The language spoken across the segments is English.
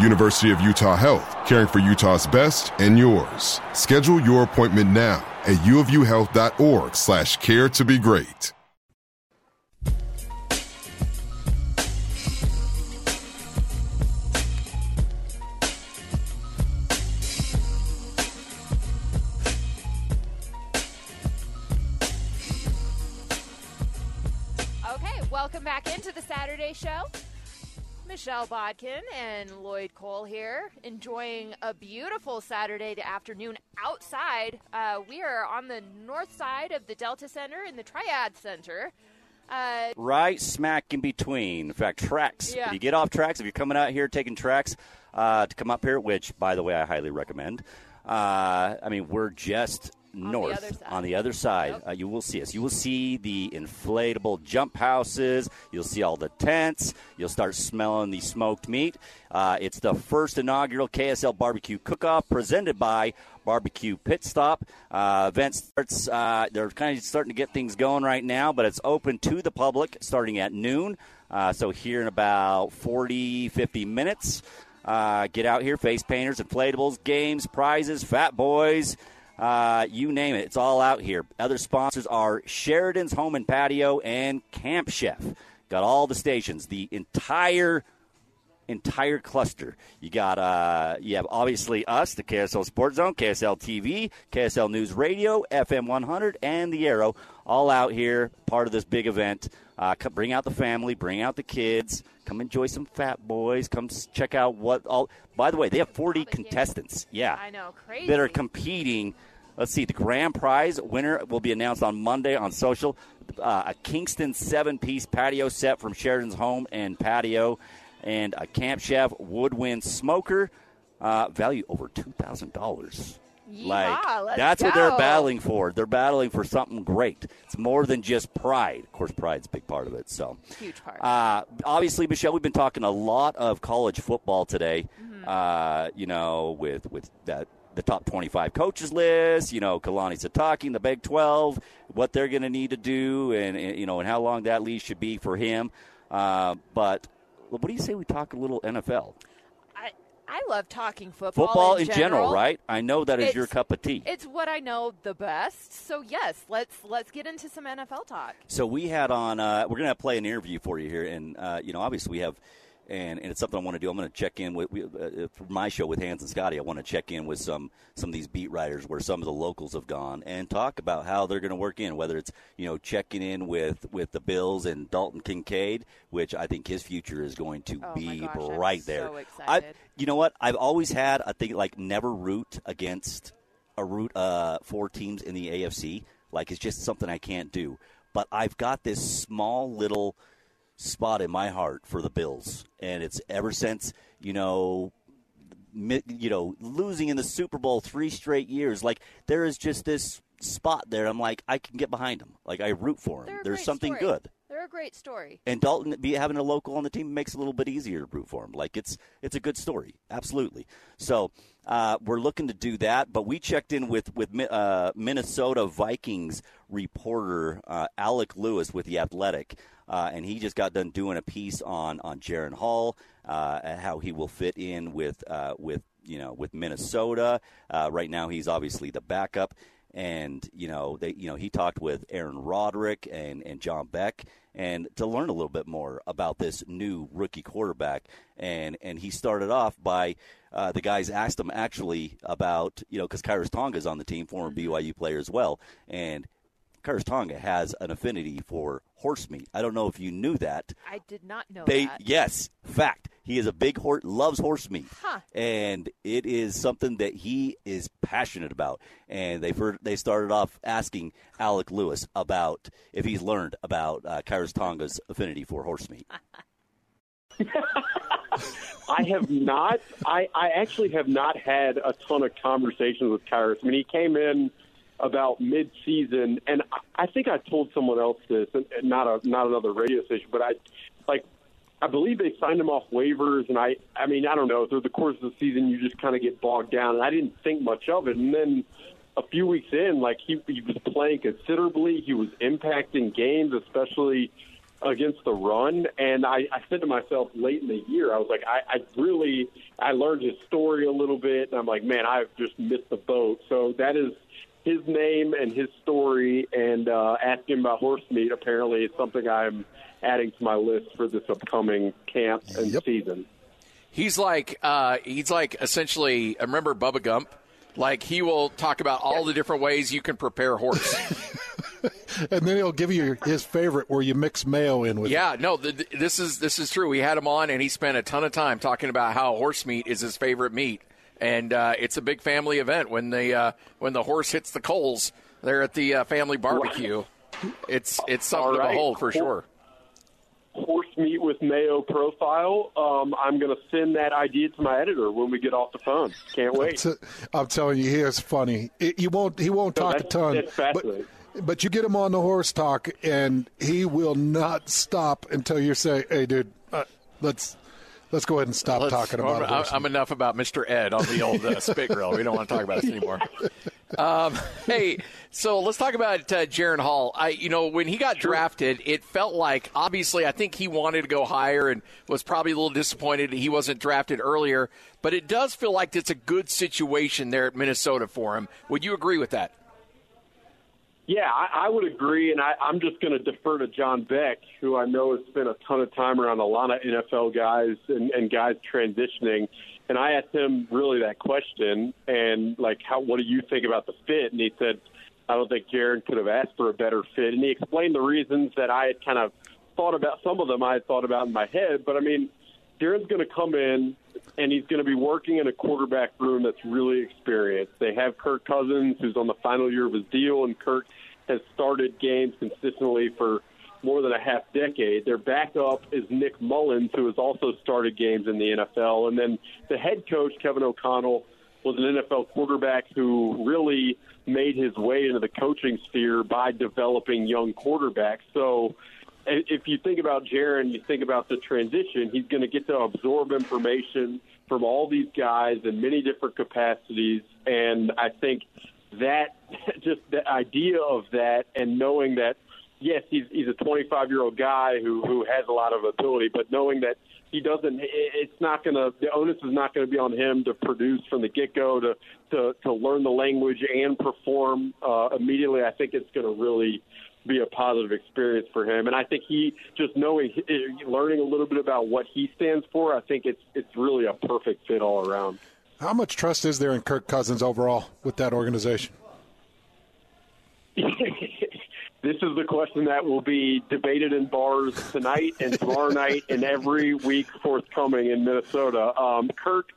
University of Utah Health, caring for Utah's best and yours. Schedule your appointment now at uofuhealth.org slash care to be great. Okay, welcome back into the Saturday show. Michelle Bodkin and Lloyd Cole here, enjoying a beautiful Saturday afternoon outside. Uh, we are on the north side of the Delta Center in the Triad Center. Uh, right smack in between. In fact, TRAX. Yeah. If you get off TRAX, if you're coming out here taking TRAX uh, to come up here, which, by the way, I highly recommend. Uh, I mean, we're just On the north other side. on the other side. Yep. Uh, you will see us. You will see the inflatable jump houses. You'll see all the tents. You'll start smelling the smoked meat. Uh, it's the first inaugural KSL barbecue cook-off presented by Barbecue Pit Stop. Uh, event starts. Uh, they're kind of starting to get things going right now, but it's open to the public starting at noon. Uh, so here in about 40, 50 minutes. Uh, get out here, face painters, inflatables, games, prizes, fat boys, uh, you name it. It's all out here. Other sponsors are Sheridan's Home and Patio and Camp Chef. Got all the stations, the entire entire cluster. You got uh, you have obviously us, the KSL Sports Zone, KSL TV, KSL News Radio, FM 100, and the Arrow, all out here, part of this big event. Uh, come, bring out the family, bring out the kids, come enjoy some Fat Boys, come check out what all. By the way, they have 40 contestants. Yeah, I know, crazy. that are competing. Let's see, the grand prize winner will be announced on Monday on social. Uh, a Kingston seven piece patio set from Sheridan's Home and Patio, and a Camp Chef Woodwind smoker, uh, value over $2,000. Yeehaw, let's that's what they're battling for. They're battling for something great. It's more than just pride. Of course, pride's a big part of it. So, Huge part. uh, obviously, Michelle, we've been talking a lot of college football today. Mm-hmm. Uh, you know, with with that the top 25 coaches list. You know, Kalani Sitake the Big 12, what they're going to need to do, and, and you know, and how long that leash should be for him. Uh, but what do you say we talk a little NFL? I, I love talking football. Football in, in general, right? I know that is It's- your cup of tea. It's what I know the best. So yes, let's let's get into some NFL talk. So we had on. Uh, we're going to play an interview for you here, and uh, you know, obviously we have, and, and it's something I want to do. I'm going to check in with we, uh, for my show with Hans and Scotty. I want to check in with some some of these beat writers where some of the locals have gone and talk about how they're going to work in. Whether it's you know checking in with with the Bills and Dalton Kincaid, which I think his future is going to Oh be gosh, I'm right so there. I, excited. you know what? I've always had I think like never root against a root uh, four teams in the AFC. Like it's just something I can't do. But I've got this small little spot in my heart for the Bills, and it's ever since you know, mi- you know, losing in the Super Bowl three straight years. Like there is just this spot there. I'm like, I can get behind them. Like I root for them. There's something story. good. They're a great story. And Dalton be having a local on the team makes it a little bit easier to root for him. Like it's it's a good story, absolutely. So uh, we're looking to do that. But we checked in with with uh, Minnesota Vikings reporter uh, Alec Lewis with the Athletic. Uh, and he just got done doing a piece on on Jaren Hall, uh, how he will fit in with uh, with you know with Minnesota. Right now, he's obviously the backup, and you know they you know he talked with Aaron Roderick and and John Beck, and to learn a little bit more about this new rookie quarterback, and and he started off by. Uh, the guys asked him actually about, you know, because Khyiris Tonga is on the team, former mm-hmm. BYU player as well, and Khyiris Tonga has an affinity for horse meat. I don't know if you knew that. I did not know they, that. Yes, fact. He is a big horse, loves horse meat, huh. and it is something that he is passionate about. And they they started off asking Alec Lewis about if he's learned about uh, Khyiris Tonga's affinity for horse meat. I have not. I, I actually have not had a ton of conversations with Khyiris. I mean, he came in about mid-season, and I think I told someone else this, and not a not another radio station, but I like I believe they signed him off waivers, and I I mean I don't know through the course of the season you just kind of get bogged down, and I didn't think much of it, and then a few weeks in, like he he was playing considerably, he was impacting games, especially against the run. And I, I said to myself late in the year, I was like, I, I really, I learned his story a little bit, and I'm like, man, I've just missed the boat. So that is his name and his story and uh, asking about horse meat apparently is something I'm adding to my list for this upcoming camp and yep. season. He's like uh, he's like essentially. Remember Bubba Gump? Like he will talk about all the different ways you can prepare horse. and then he'll give you his favorite where you mix mayo in with. Yeah, it. no, the, this is this is true. We had him on, and he spent a ton of time talking about how horse meat is his favorite meat and uh, it's a big family event when the uh, when the horse hits the coals there at the uh, family barbecue. It's it's something right. to behold for sure. Horse meat with mayo profile. Um, I'm going to send that idea to my editor when we get off the phone. Can't wait. I'm, t- I'm telling you, he is funny. It, you won't he won't no, talk a ton. But, but you get him on the horse talk, and he will not stop until you say, "Hey, dude, uh, let's Let's go ahead and stop Let's, talking about I'm, it. I'm enough about Mr. Ed on the old uh, spit grill. We don't want to talk about this anymore. Um, hey, so let's talk about uh, Jaren Hall. I, you know, when he got sure. drafted, it felt like obviously I think he wanted to go higher and was probably a little disappointed he wasn't drafted earlier. But it does feel like it's a good situation there at Minnesota for him. Would you agree with that? Yeah, I, I would agree, and I, I'm just going to defer to John Beck, who I know has spent a ton of time around a lot of NFL guys and, and guys transitioning. And I asked him really that question, and like, how what do you think about the fit? And he said, I don't think Jaren could have asked for a better fit. And he explained the reasons that I had kind of thought about. Some of them I had thought about in my head, but I mean, Jaren's going to come in and he's going to be working in a quarterback room that's really experienced. They have Kirk Cousins, who's on the final year of his deal, and Kirk has started games consistently for more than a half decade. Their backup is Nick Mullens, who has also started games in the NFL. And then the head coach, Kevin O'Connell, was an NFL quarterback who really made his way into the coaching sphere by developing young quarterbacks. So if you think about Jaren, you think about the transition, he's going to get to absorb information from all these guys in many different capacities. And I think that just the idea of that and knowing that yes he's he's a 25 year old guy who who has a lot of ability but knowing that he doesn't it's not going to the onus is not going to be on him to produce from the get go to to to learn the language and perform uh immediately i think it's going to really be a positive experience for him. And i think he just knowing learning a little bit about what he stands for i think it's it's really a perfect fit all around how much trust is there in Kirk Cousins overall with that organization? this is the question that will be debated in bars tonight and tomorrow night and every week forthcoming in Minnesota. Um, Kirk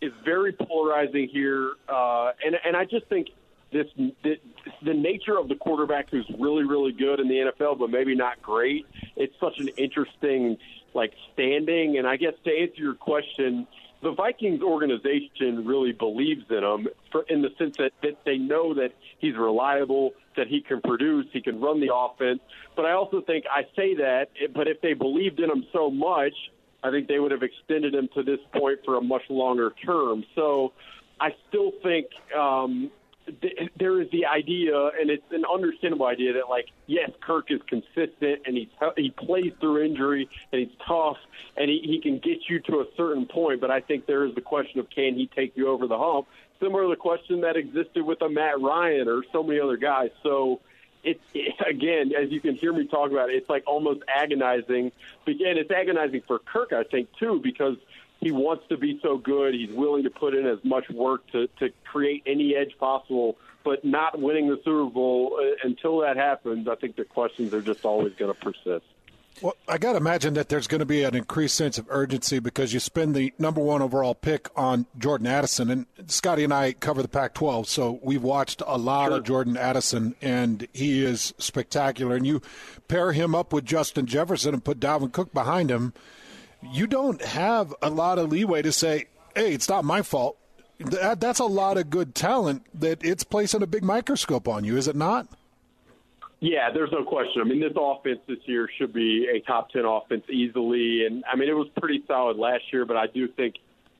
is very polarizing here, uh, and and I just think this the, the nature of the quarterback who's really really good in the NFL, but maybe not great. It's such an interesting like standing, and I guess to answer your question the Vikings organization really believes in him for, in the sense that, that they know that he's reliable, that he can produce. He can run the offense. But I also think I say that, but if they believed in him so much, I think they would have extended him to this point for a much longer term. So I still think um, th- there is the idea, and it's an understandable idea that, like, yes, Kirk is consistent and he he plays through injury and he's tough and he, he can get you to a certain point. But I think there is the question of can he take you over the hump? Similar to the question that existed with a Matt Ryan or so many other guys. So it's it, again, as you can hear me talk about it, it's like almost agonizing. Again, it's agonizing for Kirk, I think, too, because he wants to be so good. He's willing to put in as much work to, to create any edge possible, but not winning the Super Bowl uh, until that happens, I think the questions are just always going to persist. Well, I got to imagine that there's going to be an increased sense of urgency because you spend the number one overall pick on Jordan Addison. And Scotty and I cover the Pac 12, so we've watched a lot sure. of Jordan Addison, and he is spectacular. And you pair him up with Justin Jefferson and put Dalvin Cook behind him, you don't have a lot of leeway to say, hey, it's not my fault. That, that's a lot of good talent that it's placing a big microscope on you, is it not? Yeah, there's no question. I mean, this offense this year should be a top 10 offense easily. And, I mean, it was pretty solid last year, but I do think,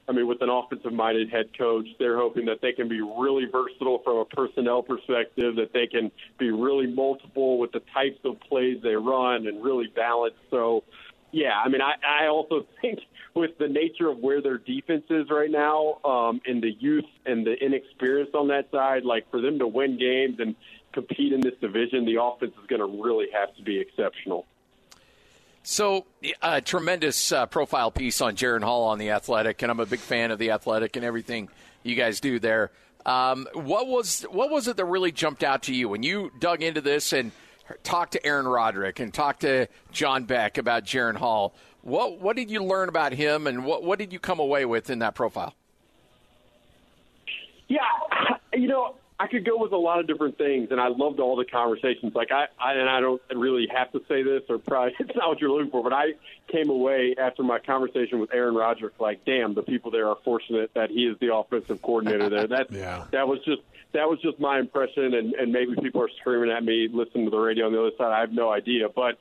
I mean, with an offensive minded head coach, they're hoping that they can be really versatile from a personnel perspective, that they can be really multiple with the types of plays they run and really balanced. So, yeah, I mean, I, I also think with the nature of where their defense is right now, um, and the youth and the inexperience on that side, like for them to win games and compete in this division, the offense is going to really have to be exceptional. So, a tremendous uh, profile piece on Jaren Hall on the Athletic, and I'm a big fan of the Athletic and everything you guys do there. Um, what was what was it that really jumped out to you when you dug into this and talked to Aaron Roderick and talk to John Beck about Jaren Hall? What what did you learn about him, and what what did you come away with in that profile? Yeah, you know, I could go with a lot of different things, and I loved all the conversations. Like I, I and I don't really have to say this, or probably it's not what you're looking for, but I came away after my conversation with Aaron Roderick, like, damn, the people there are fortunate that he is the offensive coordinator there. That yeah. that was just that was just my impression, and and maybe people are screaming at me, listening to the radio on the other side. I have no idea, but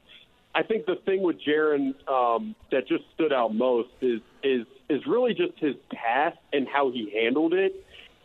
I think the thing with Jaren um, that just stood out most is is is really just his past and how he handled it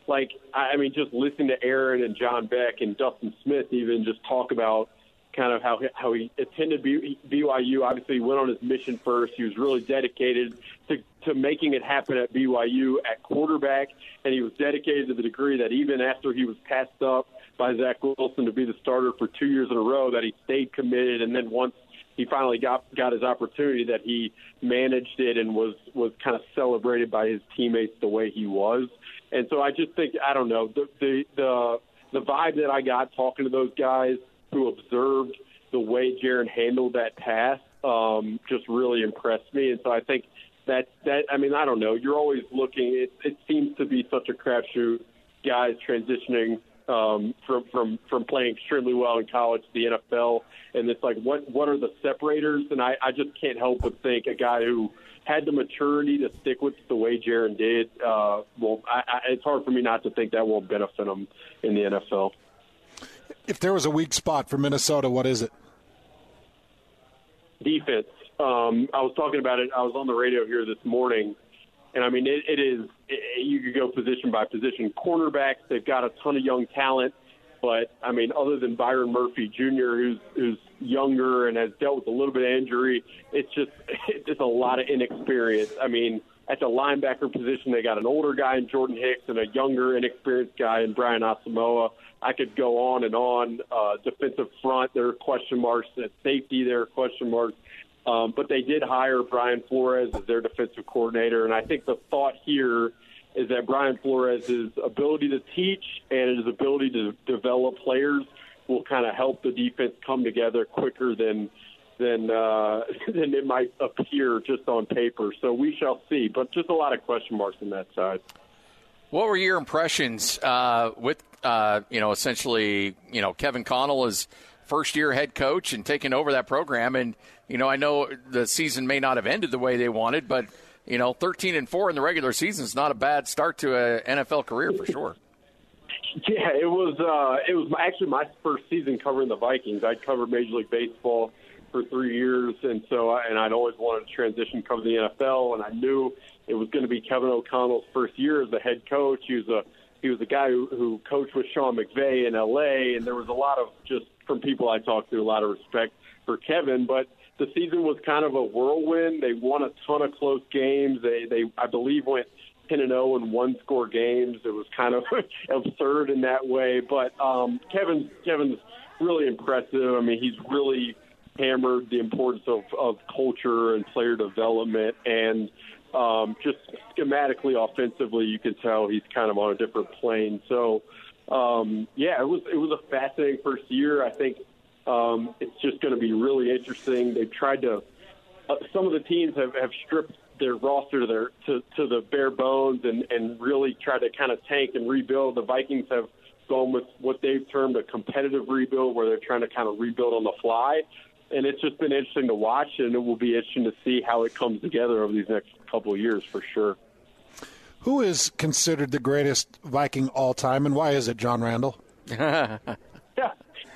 like I mean, just listening to Aaron and John Beck and Dustin Smith even just talk about kind of how how he attended BYU. Obviously, he went on his mission first. He was really dedicated to to making it happen at BYU at quarterback, and he was dedicated to the degree that even after he was passed up by Zach Wilson to be the starter for two years in a row, that he stayed committed, and then once he finally got got his opportunity, that he managed it and was was kind of celebrated by his teammates the way he was. And so I just think I don't know the the the, the vibe that I got talking to those guys who observed the way Jaren handled that pass um, just really impressed me. And so I think that that I mean I don't know. You're always looking. It, it seems to be such a crapshoot. Guys transitioning um, from from from playing extremely well in college to the NFL, and it's like what what are the separators? And I I just can't help but think a guy who had the maturity to stick with the way Jaren did, uh, well, I, I, it's hard for me not to think that will benefit him in the NFL. If there was a weak spot for Minnesota, what is it? Defense. Um, I was talking about it. I was on the radio here this morning, and I mean, it, it is. It, you could go position by position. Cornerbacks, they've got a ton of young talent. But I mean, other than Byron Murphy Jr., who's who's younger and has dealt with a little bit of injury, it's just it's a lot of inexperience. I mean, at the linebacker position, they got an older guy in Jordan Hicks and a younger, inexperienced guy in Brian Asamoah. I could go on and on. Uh, defensive front, there are question marks. At safety, there are question marks. Um, but they did hire Brian Flores as their defensive coordinator, and I think the thought here is that Brian Flores' ability to teach and his ability to develop players will kind of help the defense come together quicker than than uh, than it might appear just on paper. So we shall see, but just a lot of question marks on that side. What were your impressions uh, with uh, you know essentially you know Kevin Connell as first year head coach and taking over that program? And you know I know the season may not have ended the way they wanted, but you know, 13 and 4 in the regular season is not a bad start to an NFL career for sure. Yeah, it was. Uh, it was actually my first season covering the Vikings. I'd covered Major League Baseball for three years, and so and I'd always wanted to transition cover the NFL, and I knew it was going to be Kevin O'Connell's first year as the head coach. He was a he was a guy who, who coached with Sean McVay in LA, and there was a lot of just from people I talked to a lot of respect for Kevin, but the season was kind of a whirlwind. They won a ton of close games. They they I believe went 10 and 0 in one score games. It was kind of absurd in that way, but um Kevin Kevin's really impressive. I mean, he's really hammered the importance of of culture and player development and um, just schematically, offensively, you can tell he's kind of on a different plane. So, um, yeah, it was it was a fascinating first year. I think um, it's just going to be really interesting. They've tried to. Uh, some of the teams have, have stripped their roster to their to, to the bare bones and and really tried to kind of tank and rebuild. The Vikings have gone with what they've termed a competitive rebuild, where they're trying to kind of rebuild on the fly and it's just been interesting to watch, and it will be interesting to see how it comes together over these next couple of years for sure. Who is considered the greatest Viking all time, and why is it John Randle?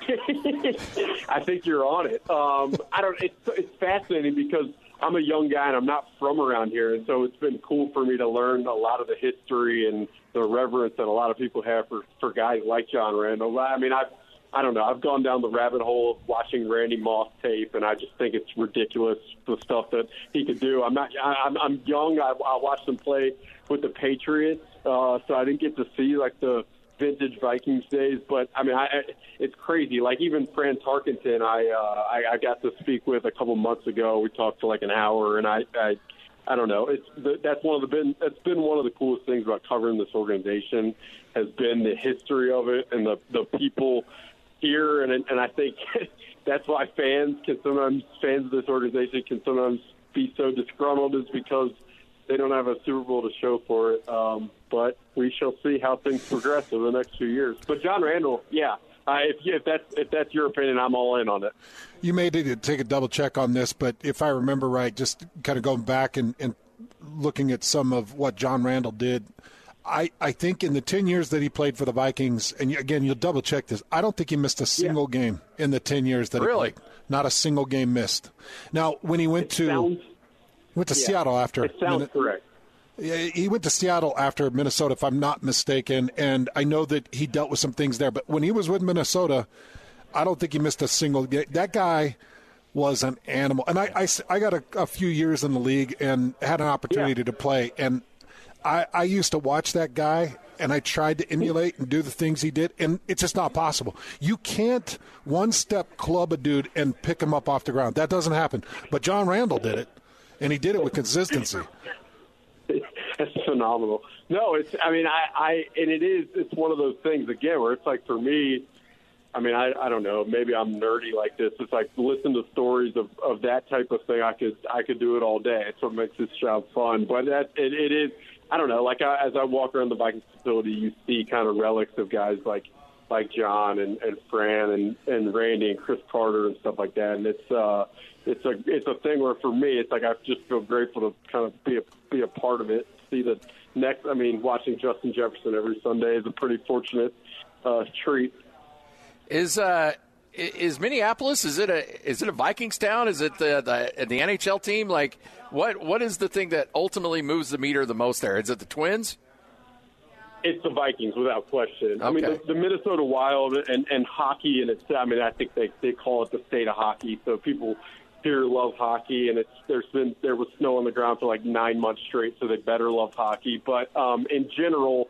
I think you're on it. Um, I don't. It's it's fascinating because I'm a young guy and I'm not from around here, and so it's been cool for me to learn a lot of the history and the reverence that a lot of people have for for guys like John Randle. I mean, I've I don't know. I've gone down the rabbit hole of watching Randy Moss tape, and I just think it's ridiculous the stuff that he could do. I'm not. I, I'm, I'm young. I, I watched him play with the Patriots, uh, so I didn't get to see like the vintage Vikings days. But I mean, I, it's crazy. Like even Fran Tarkenton, I, uh, I I got to speak with a couple months ago. We talked for like an hour, and I. I I don't know. It's that's one of the been that's been one of the coolest things about covering this organization has been the history of it and the the people here, and and I think that's why fans can sometimes fans of this organization can sometimes be so disgruntled is because they don't have a Super Bowl to show for it. Um, but we shall see how things progress over the next few years. But John Randle, yeah, uh, if, if that's if that's your opinion, I'm all in on it. You may need to take a double check on this, but if I remember right, just kind of going back and, and looking at some of what John Randle did I, I think in the 10 years that he played for the Vikings, and again, you'll double check this, I don't think he missed a single yeah. game in the 10 years that really? he played. Not a single game missed. Now, when he went it to sounds, went to yeah, Seattle after. It sounds correct. He went to Seattle after Minnesota, if I'm not mistaken, and I know that he dealt with some things there. But when he was with Minnesota, I don't think he missed a single game. That guy was an animal. And I, I, I got a, a, few years in the league and had an opportunity yeah. to play, and I, I used to watch that guy and I tried to emulate and do the things he did, and it's just not possible. You can't one step club a dude and pick him up off the ground. That doesn't happen. But John Randle did it, and he did it with consistency. That's phenomenal. No, it's. I mean, I, I, and it is. It's one of those things again where it's like for me. I mean, I, I don't know. Maybe I'm nerdy like this. It's like listen to stories of of that type of thing. I could I could do it all day. It's what makes this job fun. But that it, it is I don't know. Like I, as I walk around the Vikings facility, you see kind of relics of guys like like John and, and Fran and, and Randy and Cris Carter and stuff like that. And it's uh, it's a it's a thing where for me, it's like I just feel grateful to kind of be a be a part of it. See the next. I mean, watching Justin Jefferson every Sunday is a pretty fortunate uh, treat. Is uh is Minneapolis? Is it a is it a Vikings town? Is it the the, the NHL team? Like what what is the thing that ultimately moves the meter the most there? Is it the Twins? It's the Vikings without question. Okay. I mean, the, the Minnesota Wild and and hockey, and it's I mean, I think they they call it the state of hockey. So people here love hockey, and it's there's been there was snow on the ground for like nine months straight, so they better love hockey. But um, in general,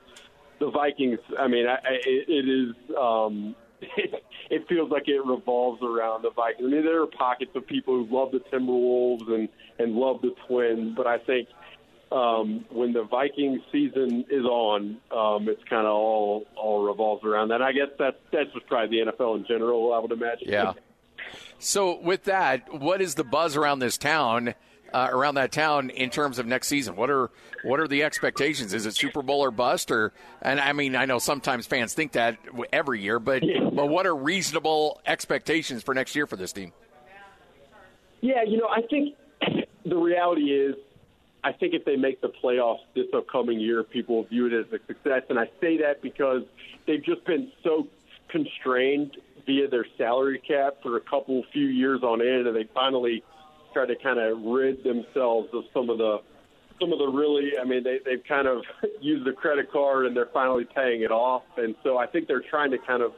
the Vikings. I mean, I, I, it is. Um, it feels like it revolves around the Vikings. I mean, there are pockets of people who love the Timberwolves and and love the Twins, but I think um, when the Vikings season is on, um, it's kind of all all revolves around that. I guess that's that's just probably the NFL in general. I would imagine. Yeah. So with that, what is the buzz around this town? uh, around that town in terms of next season? What are what are the expectations? Is it Super Bowl or bust? Or and I mean, I know sometimes fans think that every year, but but what are reasonable expectations for next year for this team? Yeah, you know, I think the reality is, I think if they make the playoffs this upcoming year, people will view it as a success. And I say that because they've just been so constrained via their salary cap for a couple few years on end, and they finally try to kind of rid themselves of some of the some of the really, I mean, they, they've kind of used the credit card and they're finally paying it off. And so I think they're trying to kind of,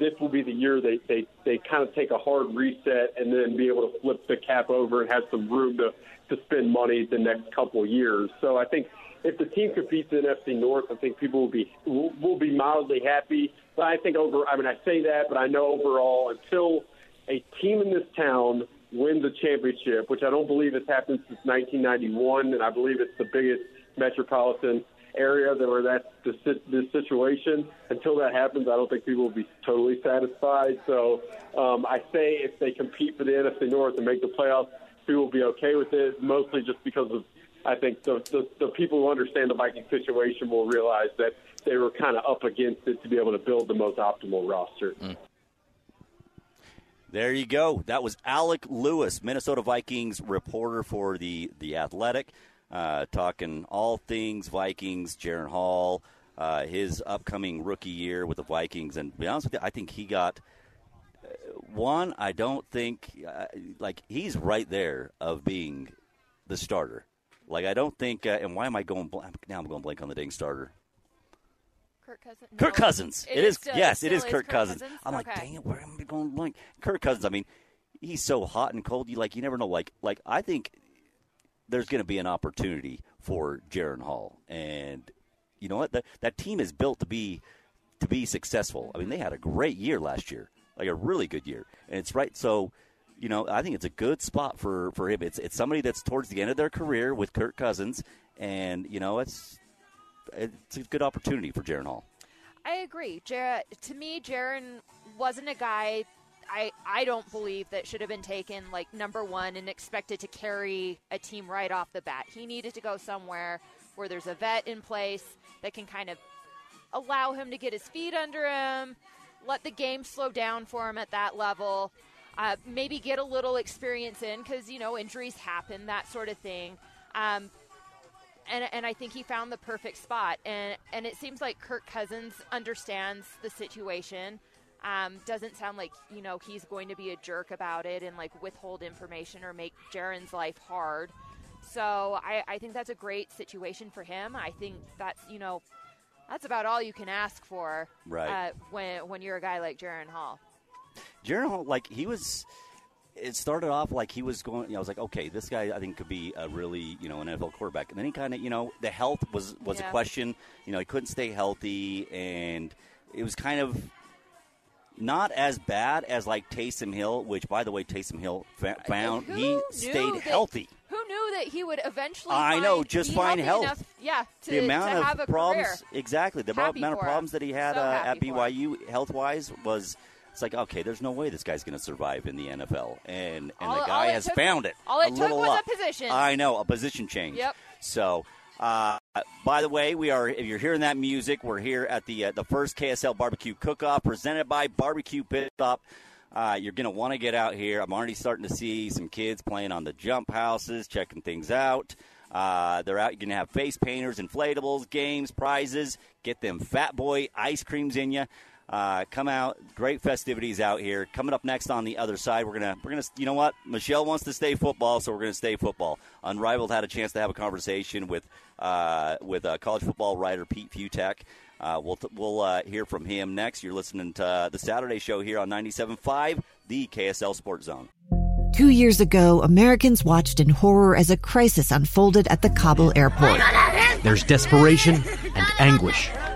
this will be the year they, they, they kind of take a hard reset and then be able to flip the cap over and have some room to, to spend money the next couple years. So I think if the team competes in NFC North, I think people will be will, will be mildly happy. But I think over, I mean, I say that, but I know overall, until a team in this town wins a championship, which I don't believe has happened since 1991, and I believe it's the biggest metropolitan area that where that's the, this situation. Until that happens, I don't think people will be totally satisfied. So um, I say if they compete for the NFC North and make the playoffs, people will be okay with it. Mostly just because of I think the, the, the people who understand the Viking situation will realize that they were kind of up against it to be able to build the most optimal roster. Mm. There you go. That was Alec Lewis, Minnesota Vikings reporter for the the Athletic, uh, talking all things Vikings. Jaren Hall, uh, his upcoming rookie year with the Vikings, and be honest with you, I think he got uh, one. I don't think uh, like he's right there of being the starter. Like I don't think, uh, and why am I going bl- now? I'm going blank on the dang starter. Kirk Cousins. No. Kirk Cousins. it, it is. Still, yes, it is, Kirk, Kirk Cousins. Cousins. I'm okay. like, dang it, where am I going blank? Kirk Cousins. I mean, he's so hot and cold. You like, you never know. Like, like I think there's going to be an opportunity for Jaren Hall, and you know what? That that team is built to be to be successful. I mean, they had a great year last year, like a really good year, and it's right. So, you know, I think it's a good spot for for him. It's it's somebody that's towards the end of their career with Kirk Cousins, and you know, it's it's a good opportunity for Jaren Hall. I agree. Jar- to me, Jaren wasn't a guy I, I don't believe that should have been taken like number one and expected to carry a team right off the bat. He needed to go somewhere where there's a vet in place that can kind of allow him to get his feet under him, let the game slow down for him at that level, uh, maybe get a little experience in because, you know, injuries happen, that sort of thing. Um, and, and I think he found the perfect spot. And, and it seems like Kirk Cousins understands the situation. Um, doesn't sound like you know he's going to be a jerk about it and like withhold information or make Jaren's life hard. So I, I think that's a great situation for him. I think that's you know that's about all you can ask for right. uh, when when you're a guy like Jaren Hall. Hall, like he was it started off like he was going. You know, I was like, okay, this guy I think could be a really you know an NFL quarterback. And then he kind of you know the health was was yeah. a question. You know, he couldn't stay healthy, and it was kind of not as bad as like Taysom Hill, which by the way, Taysom Hill fa- found he stayed that, healthy. Who knew that he would eventually? I know, just find health. Enough, yeah, to, the amount of problems, career. exactly the happy amount of problems him. that he had so uh, at BYU health wise was it's like, okay, there's no way this guy's going to survive in the NFL, and and all, the guy has took, found it. All it a took was up. a position. I know a position change. Yep. So. Uh, by the way, we are. If you're hearing that music, we're here at the uh, the first KSL Barbecue Cook-Off presented by Barbecue Pit Stop. Uh, you're going to want to get out here. I'm already starting to see some kids playing on the jump houses, checking things out. Uh, they're out. You're going to have face painters, inflatables, games, prizes. Get them Fat Boy ice creams in you. Uh, come out, great festivities out here. Coming up next on the other side, we're gonna we're gonna you know what Michelle wants to stay football, so we're gonna stay football. Unrivaled had a chance to have a conversation with uh, with uh, college football writer Pete Fiutak. Uh, we'll we'll uh, hear from him next. You're listening to uh, the Saturday Show here on 97.5, the KSL Sports Zone. Two years ago, Americans watched in horror as a crisis unfolded at the Kabul airport. There's desperation and anguish.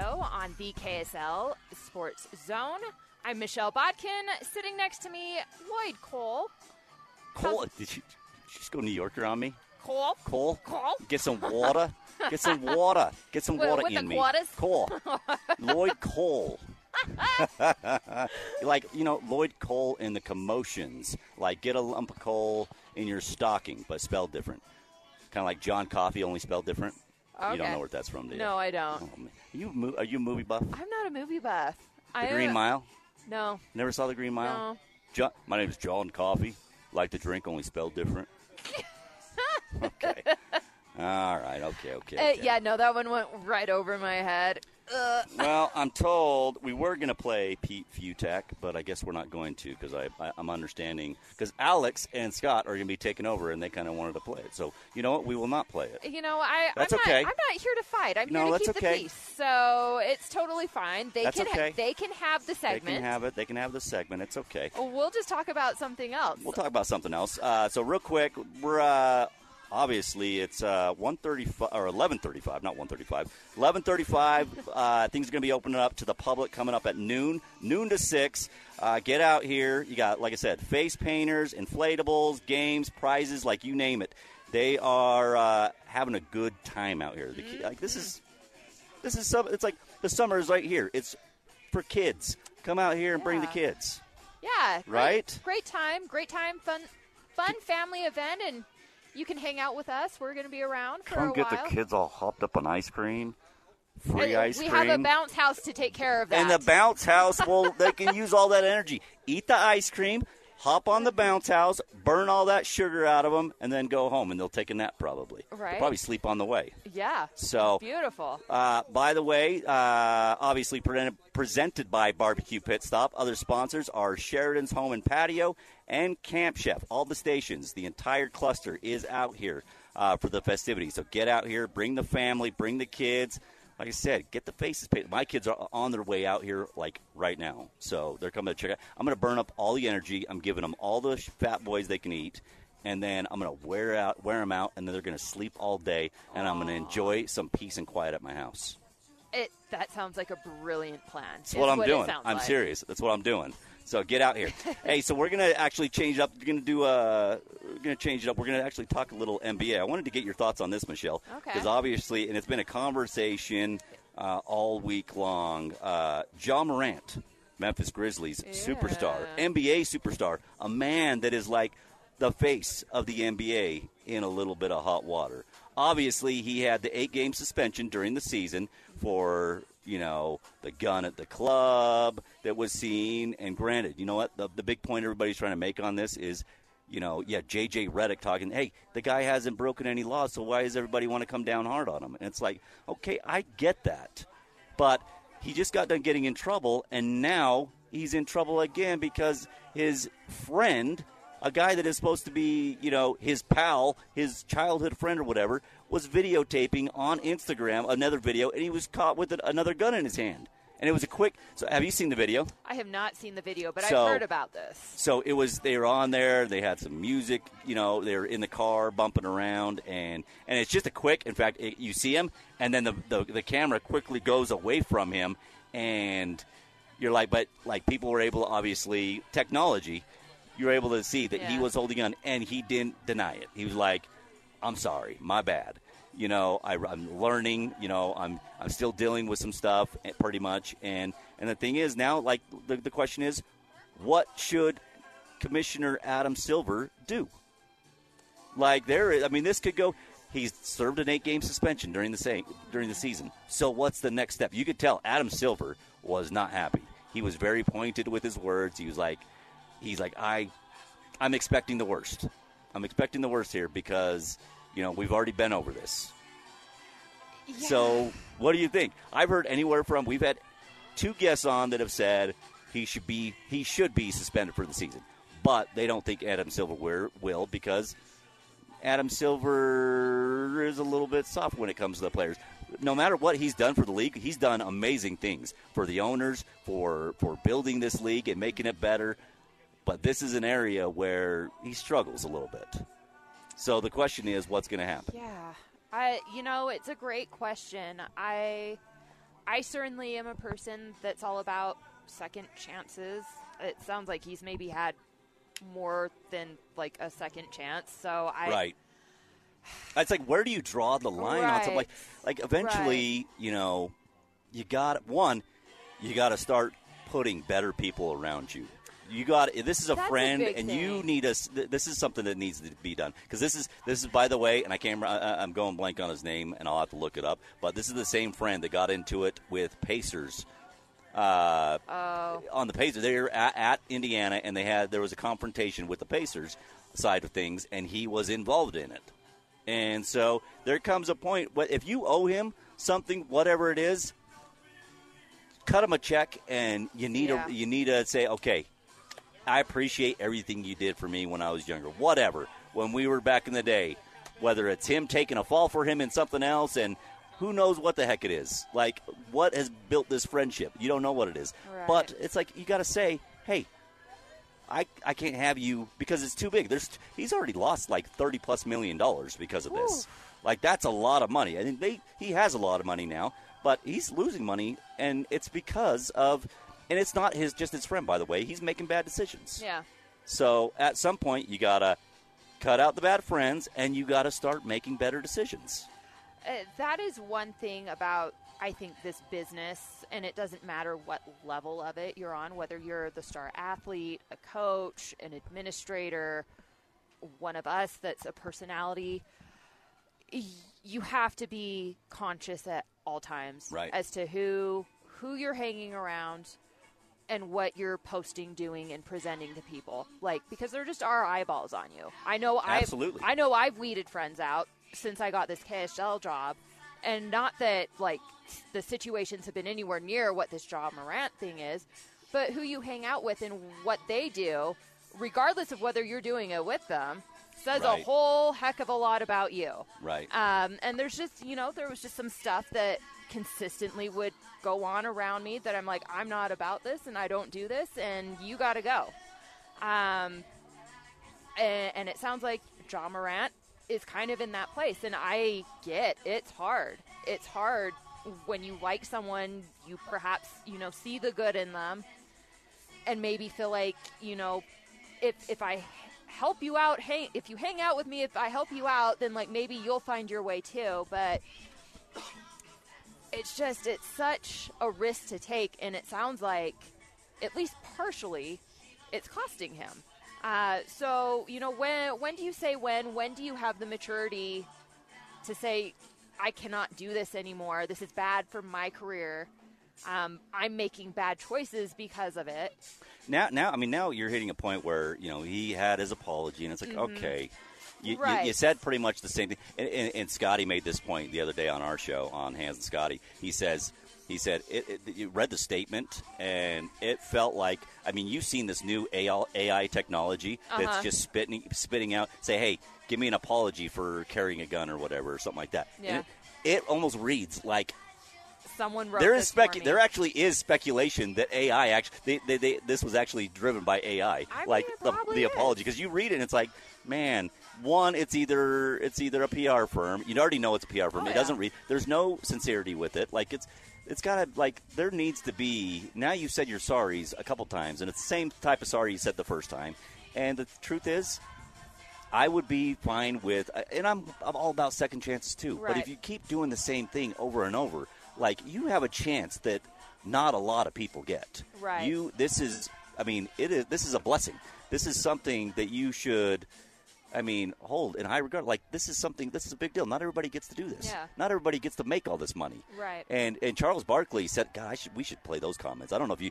Show on the KSL Sports Zone. I'm Michelle Bodkin. Sitting next to me, Lloyd Cole. Cole, did she, did she just go New Yorker on me? Cole. Cole. Cole. Get some water. Get some water. Get some water with the in me. quarters? Cole. Lloyd Cole. like you know Lloyd Cole in the commotions. Like get a lump of coal in your stocking, but spelled different. Kind of like John Coffey, only spelled different. You don't know where that's from, do you? No, I don't. Oh, man. you are you a movie buff? I'm not a movie buff. The I Green Mile. No. Never saw the Green Mile. No. John, my name is John Coffey. Like to drink, only spelled different. okay. All right. Okay. Okay. Uh, okay. yeah, no, that one went right over my head. Ugh. Well, I'm told we were going to play Pete Fiutak, but I guess we're not going to because I, I, I'm understanding because Alex and Scott are going to be taking over, and they kind of wanted to play it. So you know what? We will not play it. You know, I, That's I'm, okay. not, I'm not here to fight. I'm No, here to keep okay. the peace. So it's totally fine. They That's can okay. they can have the segment. They can have it. They can have the segment. It's okay. We'll just talk about something else. We'll talk about something else. Uh, so real quick, we're uh, obviously it's uh, 135 or 1135, not 135. 1135. uh, things are going to be opening up to the public coming up at noon, noon to six. Uh, get out here. You got, like I said, face painters, inflatables, games, prizes, like you name it. They are uh, having a good time out here. The, Like this is this is some. It's like the summer is right here. It's for kids. Come out here and bring the kids. Yeah. Great, Right? Great time. Great time. Fun, fun family event, and you can hang out with us. We're going to be around for Come a get the kids all hopped up on ice cream. Free Uh, ice we cream. have a bounce house to take care of that. and the bounce house, well, they can use all that energy. Eat the ice cream, hop on the bounce house, burn all that sugar out of them, and then go home. And they'll take a nap probably. Right. They'll probably sleep on the way. yeah. So- beautiful. Uh, by the way, uh, obviously pre- presented by Barbecue Pit Stop. Other sponsors are Sheridan's Home and Patio and Camp Chef. All the stations, the entire cluster is out here uh, for the festivities. So get out here, bring the family, bring the kids. Like I said, get the faces painted. My kids are on their way out here, like right now. So they're coming to check out. I'm going to burn up all the energy. I'm giving them all the fat boys they can eat and then I'm gonna wear out, wear them out, and then they're gonna sleep all day, and I'm gonna enjoy some peace and quiet at my house. It that sounds like a brilliant plan. That's what I'm doing. I'm like. serious. That's what I'm doing. So get out here. hey, so we're gonna actually change up. We're gonna do a. We're gonna change it up. We're gonna actually talk a little NBA. I wanted to get your thoughts on this, Michelle, Okay. because obviously, and it's been a conversation uh, all week long. Uh, Ja Morant, Memphis Grizzlies superstar, NBA superstar, a man that is like the face of the NBA in a little bit of hot water. Obviously, he had the eight game suspension during the season for, you know, the gun at the club that was seen. And granted, you know what? The, the big point everybody's trying to make on this is, you know, yeah, J.J. Redick talking, hey, the guy hasn't broken any laws, so why does everybody want to come down hard on him? And it's like, okay, I get that. But he just got done getting in trouble, and now he's in trouble again because his friend, a guy that is supposed to be, you know, his pal, his childhood friend or whatever, was videotaping on Instagram another video, and he was caught with another gun in his hand. And it was a quick. So, have you seen the video? I have not seen the video, but So- I've heard about this. So it was. They were on there. They had some music. You know, they were in the car bumping around, and and it's just a quick. In fact, it, you see him, and then the, the the camera quickly goes away from him, and you're like, but like people were able, to obviously, technology, you're able to see that he was holding on, and he didn't deny it. He was like, "I'm sorry, my bad." You know, I, I'm learning. You know, I'm I'm still dealing with some stuff, eh, pretty much. And and the thing is now, like the the question is, what should Commissioner Adam Silver do? Like there, is, I mean, this could go. He's served an eight-game suspension during the same during the season. So what's the next step? You could tell Adam Silver was not happy. He was very pointed with his words. He was like, he's like, I, I'm expecting the worst. I'm expecting the worst here because you know we've already been over this. So what do you think? I've heard anywhere from we've had two guests on that have said he should be he should be suspended for the season, but they don't think Adam Silver will- will because Adam Silver is a little bit soft when it comes to the players. No matter what he's done for the league, he's done amazing things for the owners, for for building this league and making it better. But this is an area where he struggles a little bit. So the question is, what's going to happen? Yeah. I you know, it's a great question. I I certainly am a person that's all about second chances. It sounds like he's maybe had more than like a second chance. So I Right. It's like where do you draw the line right. on something like like eventually, right. you know, you got one, you got to start putting better people around you. You got this is a That's friend, a and thing. you need us. This is something that needs to be done because this is this is by the way, and I can't. I'm going blank on his name, and I'll have to look it up. But this is the same friend that got into it with Pacers. Uh, oh. On the Pacers, they were at, at Indiana, and they had there was a confrontation with the Pacers side of things, and he was involved in it. And so there comes a point. If you owe him something, whatever it is, cut him a check, and you need Yeah. a you need to say, okay, I appreciate everything you did for me when I was younger. Whatever, when we were back in the day, whether it's him taking a fall for him in something else, and who knows what the heck it is. Like, what has built this friendship? You don't know what it is, Right. but it's like you got to say, hey. I, I can't have you because it's too big. There's he's already lost like thirty plus million dollars because of this. Like that's a lot of money. I mean, they he has a lot of money now, but he's losing money, and it's because of, and it's not his just his friend by the way. He's making bad decisions. Yeah. So at some point you gotta cut out the bad friends, and you gotta start making better decisions. Uh, that is one thing about I think this business, and it doesn't matter what level of it you're on, whether you're the star athlete, a coach, an administrator, one of us that's a personality. You have to be conscious at all times Right. as to who who you're hanging around and what you're posting, doing, and presenting to people. Like because there just are eyeballs on you. I know Absolutely. I've I know I've weeded friends out since I got this KSL job, and not that like the situations have been anywhere near what this Ja Morant thing is, but who you hang out with and what they do, regardless of whether you're doing it with them, says a whole heck of a lot about you. Right. Um, and there's just, you know, there was just some stuff that consistently would go on around me that I'm like, I'm not about this and I don't do this and you got to go. Um, and, and it sounds like Ja Morant is kind of in that place. And I get it's hard. It's hard when you like someone, you perhaps, you know, see the good in them and maybe feel like, you know, if, if I help you out, hang, if you hang out with me, if I help you out, then like maybe you'll find your way too. But it's just, it's such a risk to take. And it sounds like, at least partially, it's costing him. Uh, so you know when when do you say when? When do you have the maturity to say I cannot do this anymore? This is bad for my career. Um, I'm making bad choices because of it. Now, now, I mean, now you're hitting a point where you know he had his apology, and it's like, Mhm. okay, you, you- Right. you, said pretty much the same thing. And, and, and Scotty made this point the other day on our show on Hans and Scotty. He says, he said, it, it, you read the statement, and it felt like, I mean, you've seen this new AI, AI technology Uh-huh. that's just spitting, spitting out, say, hey, give me an apology for carrying a gun or whatever, or something like that. Yeah. it, it almost reads like Someone wrote there is for spec. There actually is speculation that AI actually they, they, they, this was actually driven by AI, I mean, like it the, the apology. Because you read it, and it's like, man, one, it's either it's either a PR firm. You already know it's a PR firm. Oh, it yeah. doesn't read. There's no sincerity with it. Like it's it's got to like there needs to be. Now you said your sorries a couple times, and it's the same type of sorry you said the first time. And the truth is, I would be fine with, uh, and I'm, I'm all about second chances too. But if you keep doing the same thing over and over, like you have a chance that not a lot of people get. Right. You, this is, I mean, it is. This is a blessing. This is something that you should. I mean, hold in high regard. Like this is something. This is a big deal. Not everybody gets to do this. Yeah. Not everybody gets to make all this money. Right. And and Charles Barkley said, "God, I should we should play those comments." I don't know if you,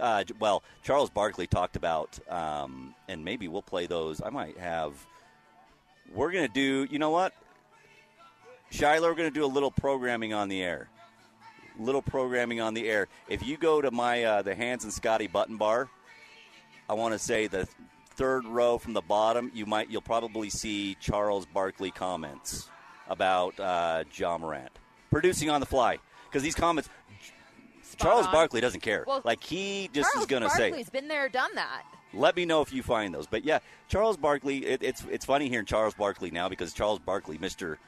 uh, well, Charles Barkley talked about, um, and maybe we'll play those. I might have. We're gonna do. You know what, Shiloh? We're gonna do a little programming on the air. Little programming on the air. If you go to my uh, the Hans and Scotty button bar, I want to say the third row from the bottom. You might you'll probably see Charles Barkley comments about uh, Ja Morant producing on the fly because these comments. Charles on. Barkley doesn't care. Well, like he just Charles is going to say. Barkley's been there, done that. Let me know if you find those. But yeah, Charles Barkley. It, it's it's funny hearing Charles Barkley now because Charles Barkley, Mister,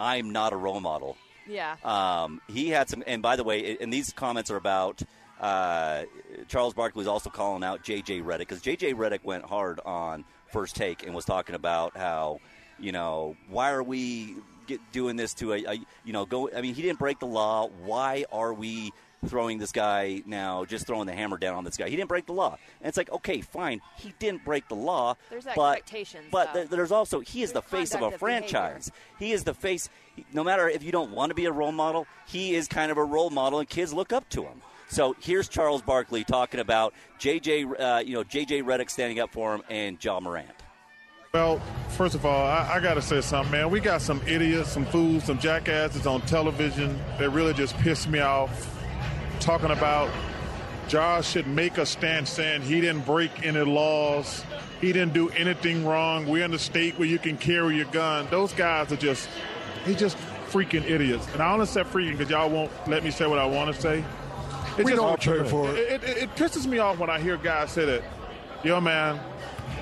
I'm not a role model. Yeah. Um, he had some, and by the way, and these comments are about uh, Charles Barkley was also calling out J.J. Redick because J.J. Redick went hard on first take and was talking about how You know, why are we get, doing this to a, a you know go? I mean, he didn't break the law. Why are we? throwing this guy now, just throwing the hammer down on this guy. He didn't break the law. And it's like, okay, fine, he didn't break the law. There's but, expectations. But though. there's also, he is There's the face of a of franchise. He is the face, no matter if you don't want to be a role model, he is kind of a role model, and kids look up to him. So here's Charles Barkley talking about JJ, uh, you know, JJ Redick standing up for him and Ja Morant. Well, first of all, I, I got to say something, man. We got some idiots, some fools, some jackasses on television that really just piss me off talking about Ja should make a stand saying he didn't break any laws. He didn't do anything wrong. We're in a state where you can carry your gun. Those guys are just, they just freaking idiots. And I only say freaking because y'all won't let me say what I want to say. It we don't care for it. It, it. it pisses me off when I hear guys say that, yo, man,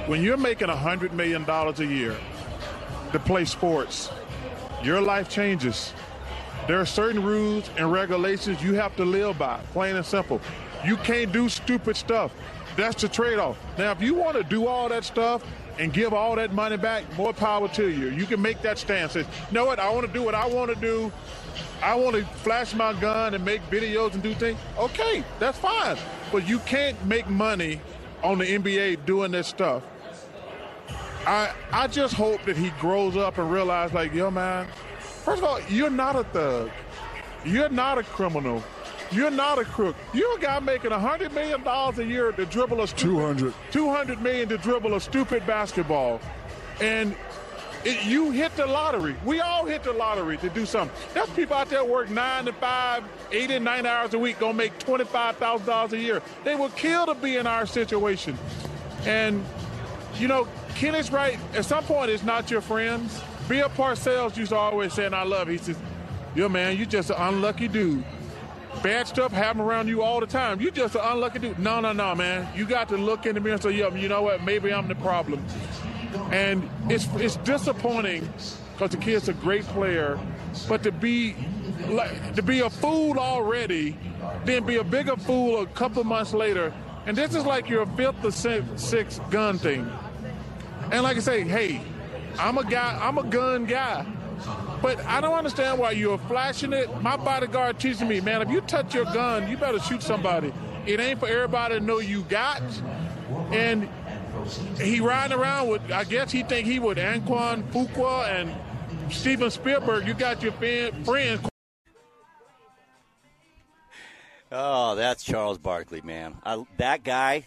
when you're making $100 million a year to play sports, your life changes. There are certain rules and regulations you have to live by, plain and simple. You can't do stupid stuff. That's the trade off. Now, if you want to do all that stuff and give all that money back, more power to you. You can make that stance. Say, you know what? I want to do what I want to do. I want to flash my gun and make videos and do things. Okay, that's fine. But you can't make money on the NBA doing this stuff. I I just hope that he grows up and realizes, like, yo, man, First of all, you're not a thug. You're not a criminal. You're not a crook. You're a guy making $100 million a year to dribble a stupid, 200. 200 million to dribble a stupid basketball. And it, you hit the lottery. We all hit the lottery to do something. There's people out there work nine to five, eight and nine hours a week, gonna make $25,000 a year. They would kill to be in our situation. And, you know, Kenny's right. At some point, it's not your friends. Bill Parcells used to always say, and I love he says, yo, man, you just an unlucky dude. Bad stuff happen around you all the time. You just an unlucky dude. No, no, no, man. You got to look in the mirror and say, yeah, you know what? Maybe I'm the problem. And it's it's disappointing because the kid's a great player, but to be like to be a fool already, then be a bigger fool a couple months later, and this is like your fifth or sixth gun thing. And like I say, hey, I'm a guy, I'm a gun guy. But I don't understand why you're flashing it. My bodyguard teaching me, man, if you touch your gun, you better shoot somebody. It ain't for everybody to know you got. And he riding around with, I guess he think he with Antoine Fuqua and Steven Spielberg. You got your friends. Oh, that's Charles Barkley, man. I, that guy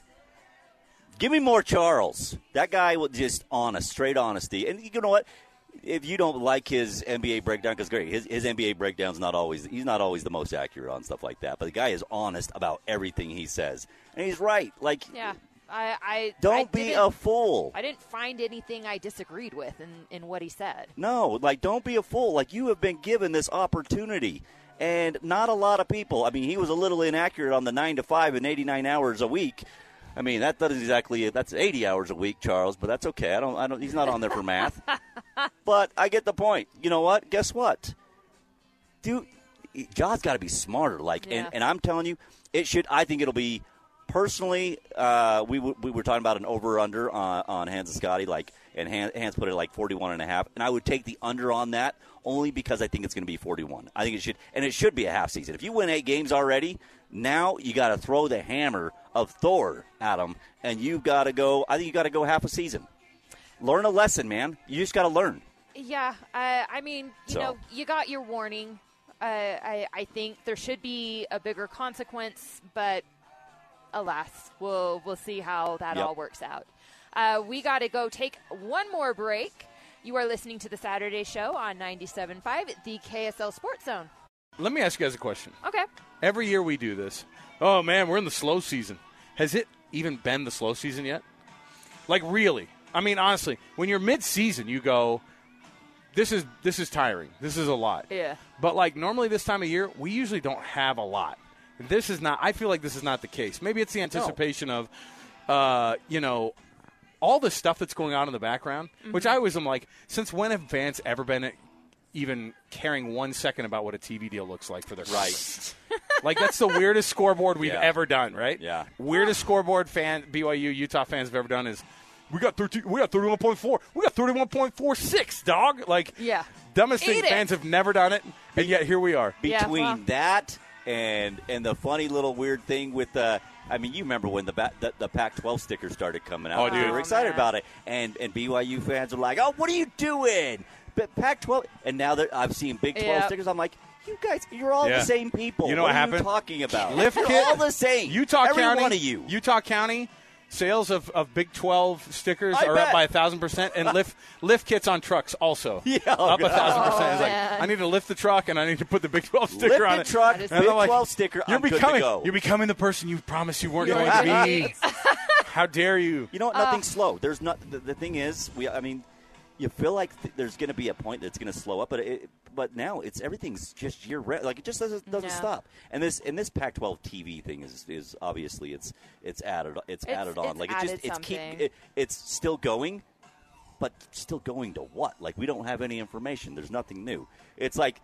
Give me more Charles. That guy was just honest, straight honesty. And you know what? If you don't like his NBA breakdown, because great, his, his NBA breakdown's not always he's not always the most accurate on stuff like that. But the guy is honest about everything he says, and he's right. Like, yeah, I, I don't I be a fool. I didn't find anything I disagreed with in, in what he said. No, like don't be a fool. Like you have been given this opportunity and not a lot of people. I mean, he was a little inaccurate on the nine to five and eighty nine hours a week, I mean, that doesn't exactly that's 80 hours a week, Charles, but that's okay. I don't I don't he's not on there for math. but I get the point. You know what? Guess what? Dude, God's got to be smarter like yeah. and, and I'm telling you, it should I think it'll be personally uh, we w- we were talking about an over under on, on Hans and Scotty like and Hans put it like 41 and a half and I would take the under on that only because I think it's going to be 41. I think it should and it should be a half season. If you win 8 games already, now you got to throw the hammer of Thor at him, and you've got to go. I think you got to go half a season. Learn a lesson, man. You just got to learn. Yeah, uh, I mean, you So. know, you got your warning. Uh, I, I think there should be a bigger consequence, but alas, we'll we'll see how that Yep. all works out. Uh, we got to go take one more break. You are listening to the Saturday Show on 97.5, the KSL Sports Zone. Let me ask you guys a question. Okay. Every year we do this. Oh man, we're in the slow season. Has it even been the slow season yet? Like really? I mean, honestly, when you're mid-season, you go, "This is this is tiring. This is a lot." Yeah. But like normally this time of year, we usually don't have a lot. This is not. I feel like this is not the case. Maybe it's the anticipation of, uh, you know, all the stuff that's going on in the background. Which I always am like, since when have fans ever been even caring one second about what a TV deal looks like for their Right. like that's the weirdest scoreboard we've Yeah. ever done, right? Yeah. Weirdest scoreboard fan BYU Utah fans have ever done is we got thirteen, we got thirty one point four, we got thirty one point four six, dog. Like Yeah. dumbest thing it. fans have never done it, and yet here we are. between well- that and and the funny little weird thing with the. I mean, you remember when the ba- the, the Pac-12 stickers started coming out? Oh, dude. we were excited oh, man. about it, and and BYU fans were like, "Oh, what are you doing?" But Pac-12, and now that I've seen Big 12 Yep. stickers, I'm like, "You guys, you're all Yeah. the same people. You know what what are happened? You talking about? Lift you're kit, all the same. Utah Every County, one of you. Utah County. Sales of, of Big 12 stickers I are bet. up by a thousand percent, and lift lift kits on trucks also Yeah, oh, up a thousand Oh, percent. It's like. I need to lift the truck, and I need to put the Big 12 sticker Lift on the it. truck, And Big like, 12 sticker. You're I'm good to becoming go. you're becoming the person you promised you weren't You're going to be. How dare you? You know what? Nothing's oh. slow. There's not. The, the thing is, we. I mean, you feel like th- there's going to be a point that's going to slow up, but it, but now it's everything's just year round. Like it just doesn't doesn't stop. And this and this Pac-12 TV thing is is obviously it's it's added it's, It's- added on. it's like it just it's keep it, it's still going, but still going to what? Like we don't have any information. There's nothing new. It's like.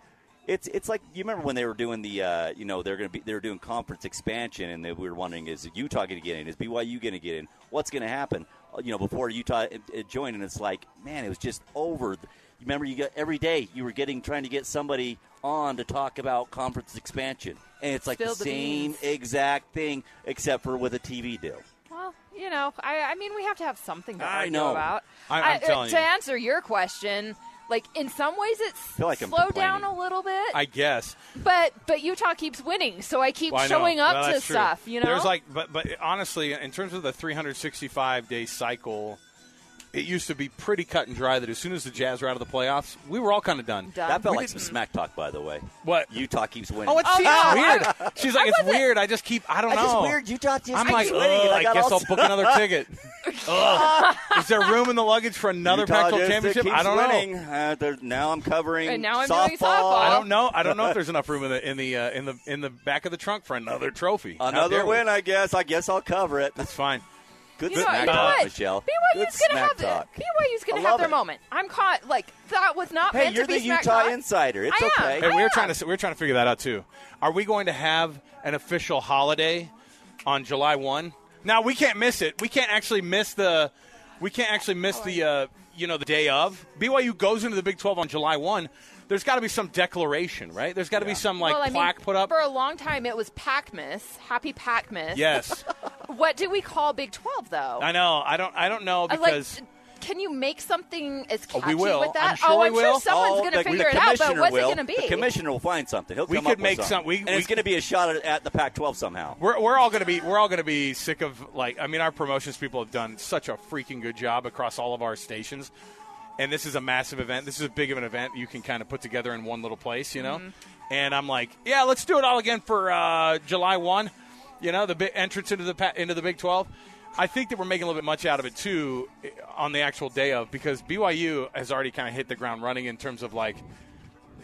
It's it's like you remember when they were doing the uh, you know they're going to be they were doing conference expansion and they we were wondering is Utah going to get in is BYU going to get in what's going to happen Uh, you know before Utah uh, uh, joined and it's like man it was just over you remember you got every day you were getting trying to get somebody on to talk about conference expansion and it's like Spill the the same beans. exact thing except for with a TV deal Well, you know, I, I mean, we have to have something to I argue know. about. I- I'm I- uh, telling to you. answer your question, like in some ways it's like slowed down a little bit, I guess. but but Utah keeps winning, so I keep Well, I showing up Well, to true. stuff. You know, there's like, but but honestly, in terms of the 365 day cycle, it used to be pretty cut and dry. That as soon as the Jazz were out of the playoffs, we were all kind of done. Done. that felt We like didn't- some smack talk by the way What? Utah keeps winning Oh, it's, Oh, see, no, it's weird. She's like, I it's wasn't- weird. I just keep. I don't I know. just weird Utah just I'm keeps like, winning I I guess I'll book another ticket. Is there room in the luggage for another Utah Pac-12 championship? I don't winning. know. Uh, now I'm covering And now I'm softball. doing softball. I don't know. I don't know if there's enough room in the in the uh, in the in the back of the trunk for another trophy. Another dare we? win, I guess. I guess I'll cover it. That's fine. Good You know, smack know talk, what? Michelle. BYU's Good gonna smack have talk. the, BYU's gonna have their it. moment. I'm caught like that was not Hey, meant you're to be the smack Utah talk. insider. It's I am. okay. Hey, I we were am. trying to we were trying to figure that out too. Are we going to have an official holiday on July one? Now we can't miss it. We can't actually miss the. We can't actually miss the. Uh, you know, the day of BYU goes into the Big Twelve on July one. There's got to be some declaration, right? There's got to be some like well, I mean, plaque put up. For a long time, it was Pacmas. Happy Pacmas. Yes, What do we call Big 12, though? I know. I don't. I don't know Uh, because. like, can you make something as Oh, catchy we will. with that? I'm sure oh, we I'm will. sure someone's Oh, going to figure the it out, but what's will. it going to be? The commissioner will find something. He'll We come could up with make something. some- we- and we- it's going to be a shot at, at the Pac-12 somehow. We're, we're all gonna be we're all gonna be sick of like I mean our promotions people have done such a freaking good job across all of our stations, and this is a massive event. This is a big of an event you can kind of put together in one little place, you know. And I'm like, yeah, let's do it all again for uh, July one. You know, the big entrance into the into the Big Twelve. I think that we're making a little bit much out of it too on the actual day of because BYU has already kind of hit the ground running in terms of like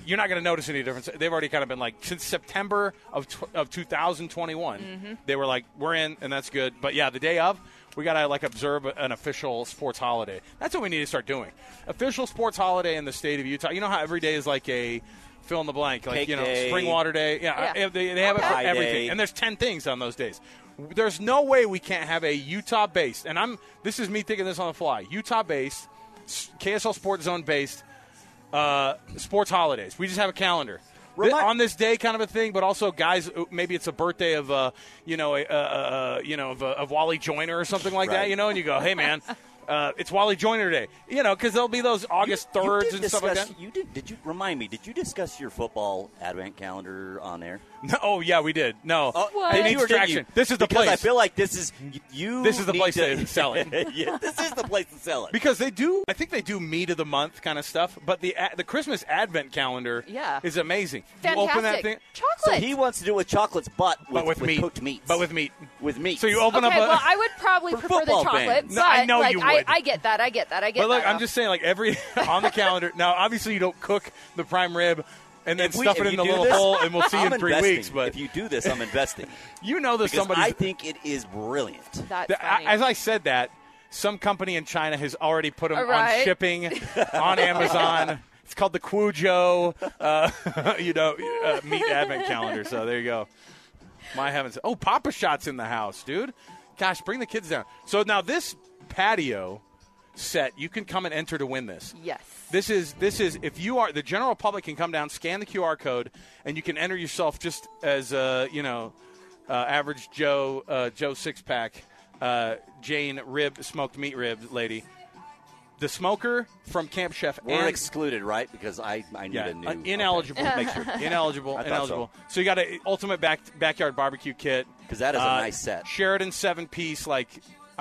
you're not going to notice any difference. They've already kind of been like since September of tw- of 2021. They were like, we're in, and that's good. But yeah, the day of, we got to like observe an official sports holiday. That's what we need to start doing. Official sports holiday in the state of Utah. You know how every day is like a fill in the blank, like Cake you know, day. spring water day. Yeah, Yeah. uh, They, they have it for Pie everything, day. and there's ten things on those days. There's no way we can't have a Utah based, and I'm this is me thinking this on the fly. Utah based, KSL Sports Zone based uh, sports holidays. We just have a calendar. Remi- on this day, kind of a thing, but also guys. uh, Maybe it's a birthday of, uh, you know, a, uh, uh, you know, of, uh, of Wally Joyner or something like that. You know, and you go, hey man, uh, it's Wally Joyner Day. You know, because there'll be those August You thirds did and stuff like that. You did? Did you remind me? Did you discuss your football advent calendar on air? No, oh yeah, we did. No, What? they need you traction. This is the because place. I feel like this is you. This is the place to to sell it. yeah, this is the place to sell it. Because they do, I think they do meat of the month kind of stuff. But the a- the Christmas Advent calendar, Yeah. is amazing. Fantastic. You open that thing, Chocolate. So he wants to do it with chocolates, but with, but with, meat, cooked meats. But with meat. with meat. So you open okay, up a. well, I would probably prefer the football chocolate, fans. but No, I know like, you I, would. I get that. I get that. I get but look, that. I'm just saying, like every on the calendar. Now, obviously, you don't cook the prime rib and then we- stuff it in the little this, bowl, and we'll see you I'm in three investing. weeks. But if you do this, I'm investing you know that Somebody. I think it is brilliant. That's the- funny. as I said that, some company in China has already put them on shipping on Amazon. It's called the Quuzhou, uh, you know, uh, meat advent calendar. So there you go. My heavens! Oh, Papa Shot's in the house, dude. Gosh, bring the kids down. So now this patio set, you can come and enter to win this. Yes. This is this is if you are the general public can come down, scan the QR code, and you can enter yourself just as a you know uh, average Joe uh, Joe six pack uh, Jane rib smoked meat rib lady. The smoker from Camp Chef We're and excluded, right? Because I, I need yeah, a new. uh, ineligible. Okay. Make sure ineligible. I ineligible. So. you got an ultimate back, backyard barbecue kit because that is a Uh, nice set. Sheridan seven piece. Like,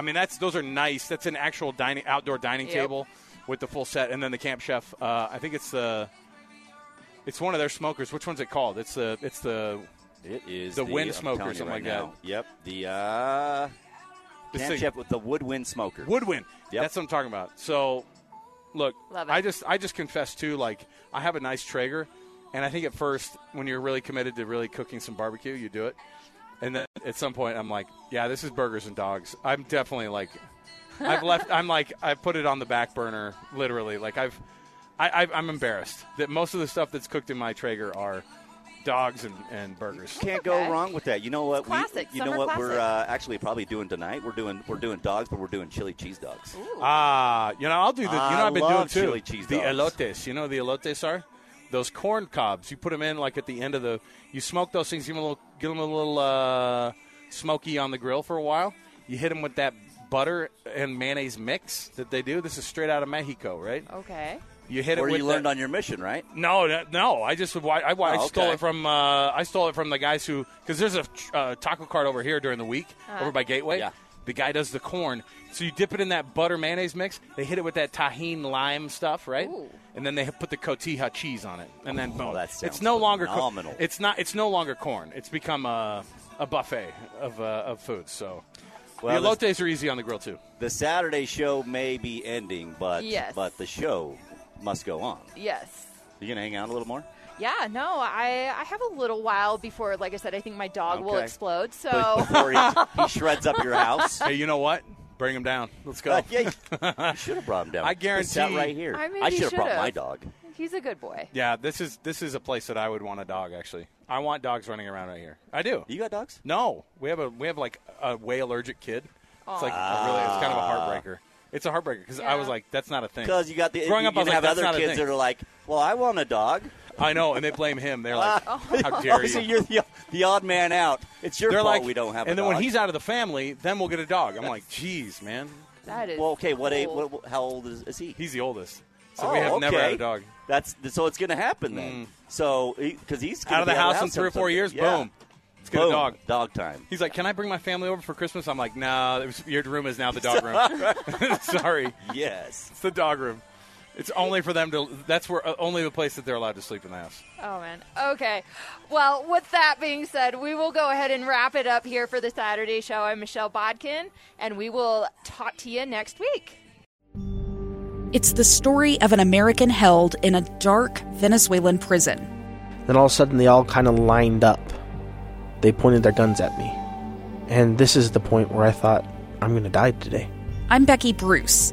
I mean, that's those are nice. That's an actual dining outdoor dining Yep. table with the full set, and then the Camp Chef. Uh, I think it's the. It's one of their smokers. Which one's it called? It's the. It's the. It is the, wind I'm smoker or something right like now. Yep. The uh, Camp Chef with the woodwind smoker. Woodwind. Yep. That's what I'm talking about. So, look, Love it. I just I just confess too. Like, I have a nice Traeger, and I think at first when you're really committed to really cooking some barbecue, you do it. And then at some point, I'm like, yeah, this is burgers and dogs. I'm definitely like, I've left. I'm like, I've put it on the back burner, literally. Like I've, I, I've, I'm embarrassed that most of the stuff that's cooked in my Traeger are dogs and, and burgers. Can't Okay. go wrong with that. You know what? It's classic, We, you know summer what we're uh, actually probably doing tonight. We're doing we're doing dogs, but we're doing chili cheese dogs. Ah, you know, I'll do the. You know, I I've been love doing too. chili cheese the dogs. elotes. You know, what the elotes are those corn cobs. You put them in like at the end of the. You smoke those things. Give them a little. Give them a little uh, smoky on the grill for a while. You hit them with that butter and mayonnaise mix that they do. This is straight out of Mexico, right? Okay. You hit it Where you learned that- on your mission, right? No, no, no. I just I, I, I Oh, stole okay. it from uh, I stole it from the guys who because there's a uh, taco cart over here during the week Uh-huh. over by Gateway. Yeah. The guy does the corn, so you dip it in that butter mayonnaise mix. They hit it with that Tajín lime stuff, right? Ooh. And then they put the cotija cheese on it, and then boom. Oh, that sounds it's no longer co- phenomenal. it's not. It's no longer corn. It's become a, a buffet of uh, of foods. So Well, the this- elotes are easy on the grill too. The Saturday show may be ending, but Yes. but the show must go on. Yes. You gonna hang out a little more? Yeah, no, I I have a little while before, like I said, I think my dog will explode. So Before he, he shreds up your house. Hey, you know what? Bring him down. Let's go. Uh, yeah, you should have brought him down. I guarantee. sat guarantee- right here. I maybe should have brought should've. my dog. he's a good boy. Yeah, this is this is a place that I would want a dog. Actually, I want dogs running around right here. I do. You got dogs? No, we have a we have like a way allergic kid. It's like a really, it's kind of a heartbreaker. It's a heartbreaker because I was like, that's not a thing. Because you got the growing you, up, I was you like, have other kids that are like, well, I want a dog. I know, and they blame him. They're like, how dare oh, so you? you're the, the odd man out. It's your They're fault like, we don't have. A dog. And a then when he's out of the family, then we'll get a dog. I'm like, "Jeez, man, That is. well, okay, what, age, what, what how old is, is he? he's the oldest, so oh, we have okay. never had a dog. That's so it's going to happen then. Mm. So because he's Out of the be house in three or four years, Yeah. boom, let's get Boom. a dog. Dog time. He's like, can I bring my family over for Christmas? I'm like, no, nah, your room is now the dog room. Sorry. Yes. It's the dog room. It's only for them to. That's where uh, only the place that they're allowed to sleep in the house. Oh man. Okay. Well, with that being said, we will go ahead and wrap it up here for the Saturday show. I'm Michelle Bodkin, and we will talk to you next week. It's the story of an American held in a dark Venezuelan prison. Then all of a sudden, they all kind of lined up. They pointed their guns at me. And this is the point where I thought, I'm going to die today. I'm Becky Bruce.